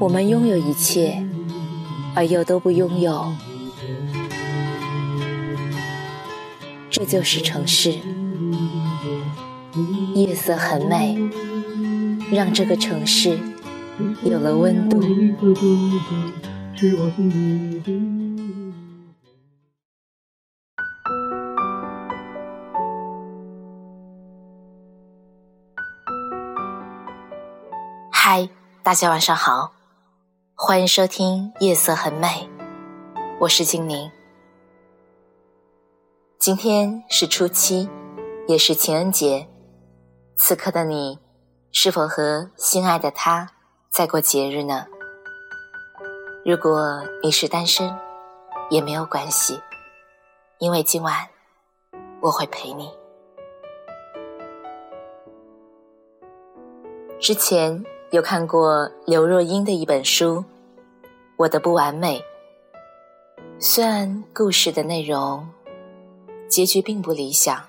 我们拥有一切，而又都不拥有，这就是城市。夜色很美，让这个城市有了温度。嗨，大家晚上好。欢迎收听《夜色很美》，我是精灵。今天是初七，也是情人节。此刻的你，是否和心爱的他在过节日呢？如果你是单身，也没有关系，因为今晚我会陪你。之前。有看过刘若英的一本书《我的不完美》，虽然故事的内容结局并不理想，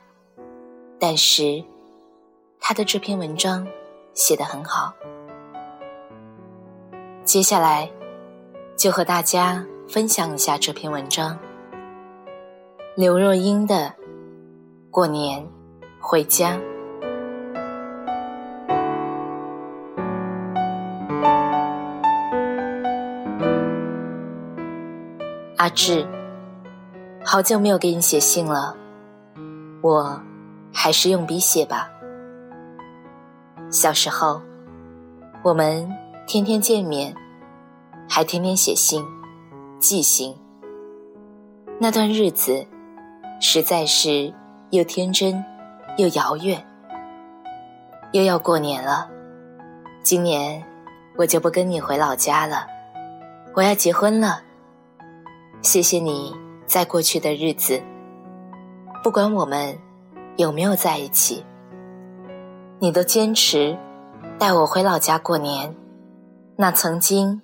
但是他的这篇文章写得很好。接下来就和大家分享一下这篇文章。刘若英的《过年回家》。志，好久没有给你写信了，我还是用笔写吧。小时候，我们天天见面，还天天写信、寄信。那段日子，实在是又天真又遥远。又要过年了，今年我就不跟你回老家了，我要结婚了。谢谢你在过去的日子，不管我们有没有在一起，你都坚持带我回老家过年。那曾经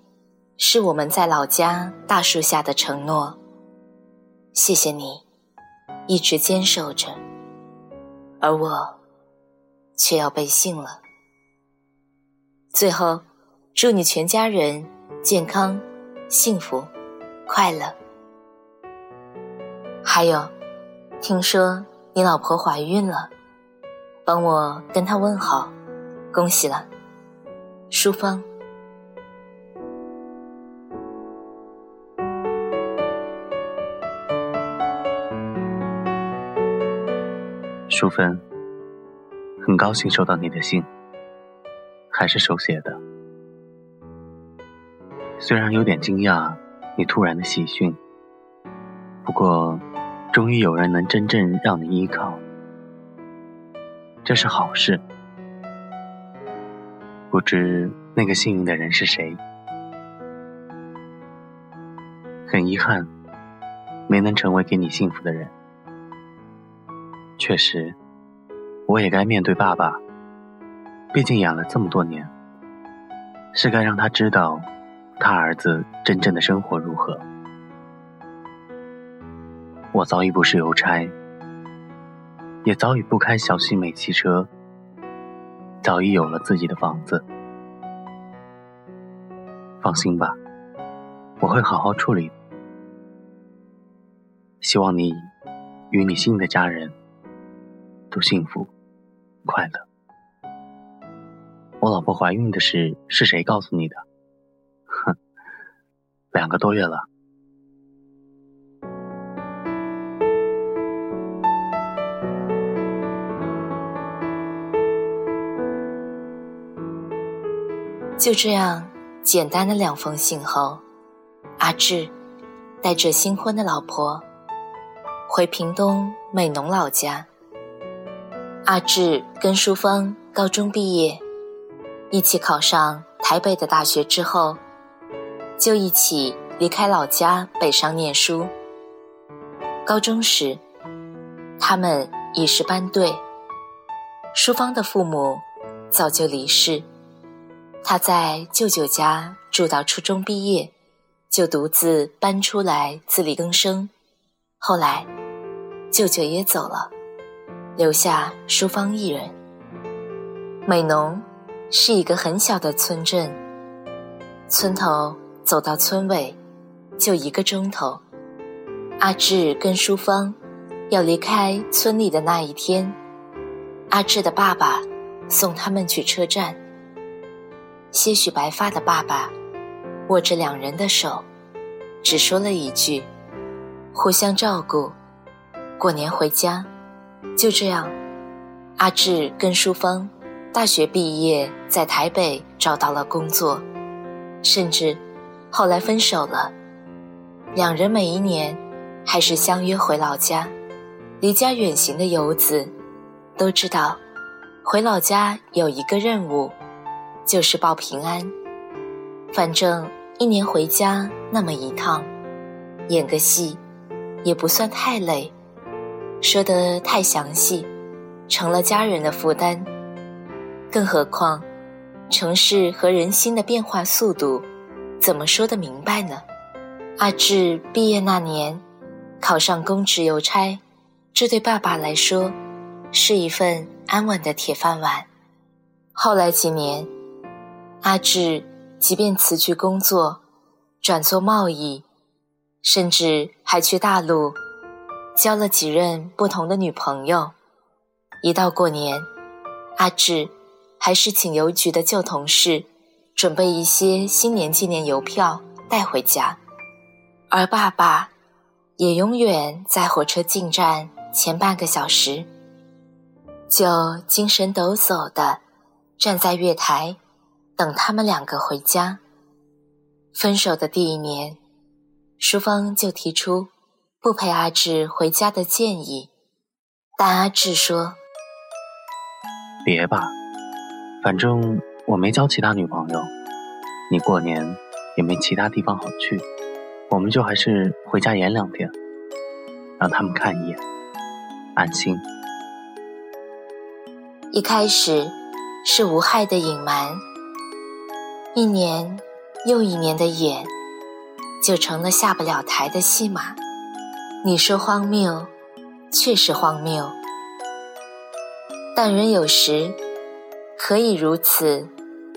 是我们在老家大树下的承诺。谢谢你一直坚守着，而我却要背信了。最后，祝你全家人健康、幸福、快乐。还有，听说你老婆怀孕了，帮我跟她问好，恭喜了，淑芳。淑芬，很高兴收到你的信，还是手写的。虽然有点惊讶，你突然的喜讯，不过。终于有人能真正让你依靠，这是好事。不知那个幸运的人是谁？很遗憾，没能成为给你幸福的人。确实，我也该面对爸爸，毕竟养了这么多年，是该让他知道，他儿子真正的生活如何。我早已不是邮差，也早已不开小西美汽车，早已有了自己的房子。放心吧，我会好好处理。希望你与你新的家人都幸福快乐。我老婆怀孕的事是谁告诉你的？哼，两个多月了。就这样，简单的两封信后，阿志带着新婚的老婆回屏东美浓老家。阿志跟淑芳高中毕业，一起考上台北的大学之后，就一起离开老家北上念书。高中时，他们已是班对。淑芳的父母早就离世。他在舅舅家住到初中毕业，就独自搬出来自力更生。后来，舅舅也走了，留下淑芳一人。美浓是一个很小的村镇，村头走到村尾，就一个钟头。阿志跟淑芳要离开村里的那一天，阿志的爸爸送他们去车站。些许白发的爸爸握着两人的手，只说了一句：“互相照顾，过年回家。”就这样，阿志跟淑芳大学毕业，在台北找到了工作，甚至后来分手了。两人每一年还是相约回老家。离家远行的游子都知道，回老家有一个任务。就是报平安，反正一年回家那么一趟，演个戏也不算太累。说得太详细，成了家人的负担。更何况，城市和人心的变化速度，怎么说得明白呢？阿志毕业那年，考上公职邮差，这对爸爸来说，是一份安稳的铁饭碗。后来几年。阿志即便辞去工作，转做贸易，甚至还去大陆交了几任不同的女朋友。一到过年，阿志还是请邮局的旧同事准备一些新年纪念邮票带回家，而爸爸也永远在火车进站前半个小时就精神抖擞地站在月台。等他们两个回家。分手的第一年，淑芳就提出不陪阿志回家的建议，但阿志说：“别吧，反正我没交其他女朋友，你过年也没其他地方好去，我们就还是回家演两天，让他们看一眼，安心。”一开始是无害的隐瞒。一年又一年的演，就成了下不了台的戏码。你说荒谬，确实荒谬。但人有时可以如此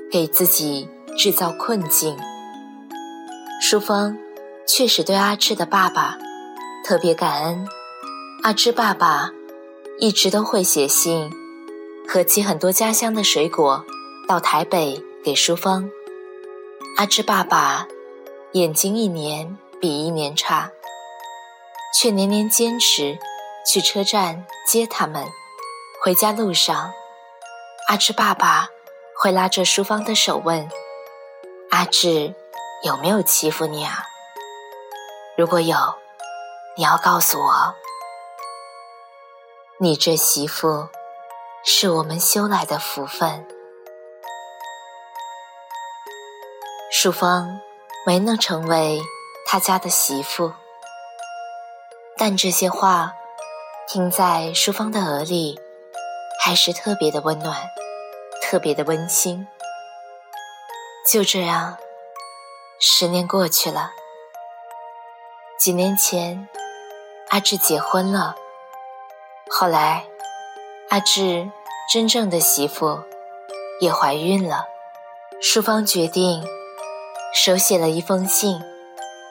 给自己制造困境。淑芳确实对阿芝的爸爸特别感恩。阿芝爸爸一直都会写信，和寄很多家乡的水果到台北给淑芳。阿芝爸爸眼睛一年比一年差，却年年坚持去车站接他们。回家路上，阿芝爸爸会拉着淑芳的手问：“阿志有没有欺负你啊？如果有，你要告诉我。你这媳妇是我们修来的福分。”淑芳没能成为他家的媳妇，但这些话听在淑芳的耳里，还是特别的温暖，特别的温馨。就这样，十年过去了。几年前，阿志结婚了，后来，阿志真正的媳妇也怀孕了。淑芳决定。手写了一封信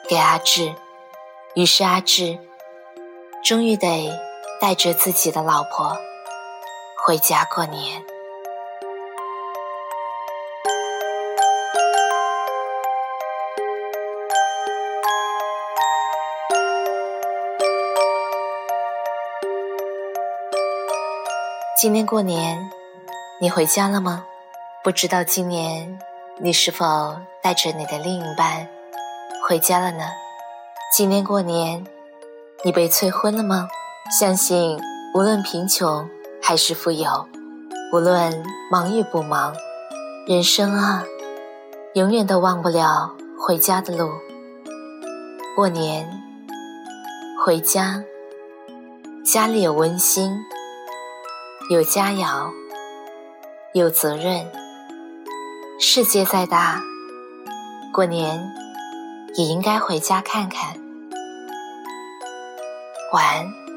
给阿志，于是阿志终于得带着自己的老婆回家过年。今年过年，你回家了吗？不知道今年。你是否带着你的另一半回家了呢？今年过年，你被催婚了吗？相信无论贫穷还是富有，无论忙与不忙，人生啊，永远都忘不了回家的路。过年回家，家里有温馨，有佳肴，有责任。世界再大，过年也应该回家看看。晚安。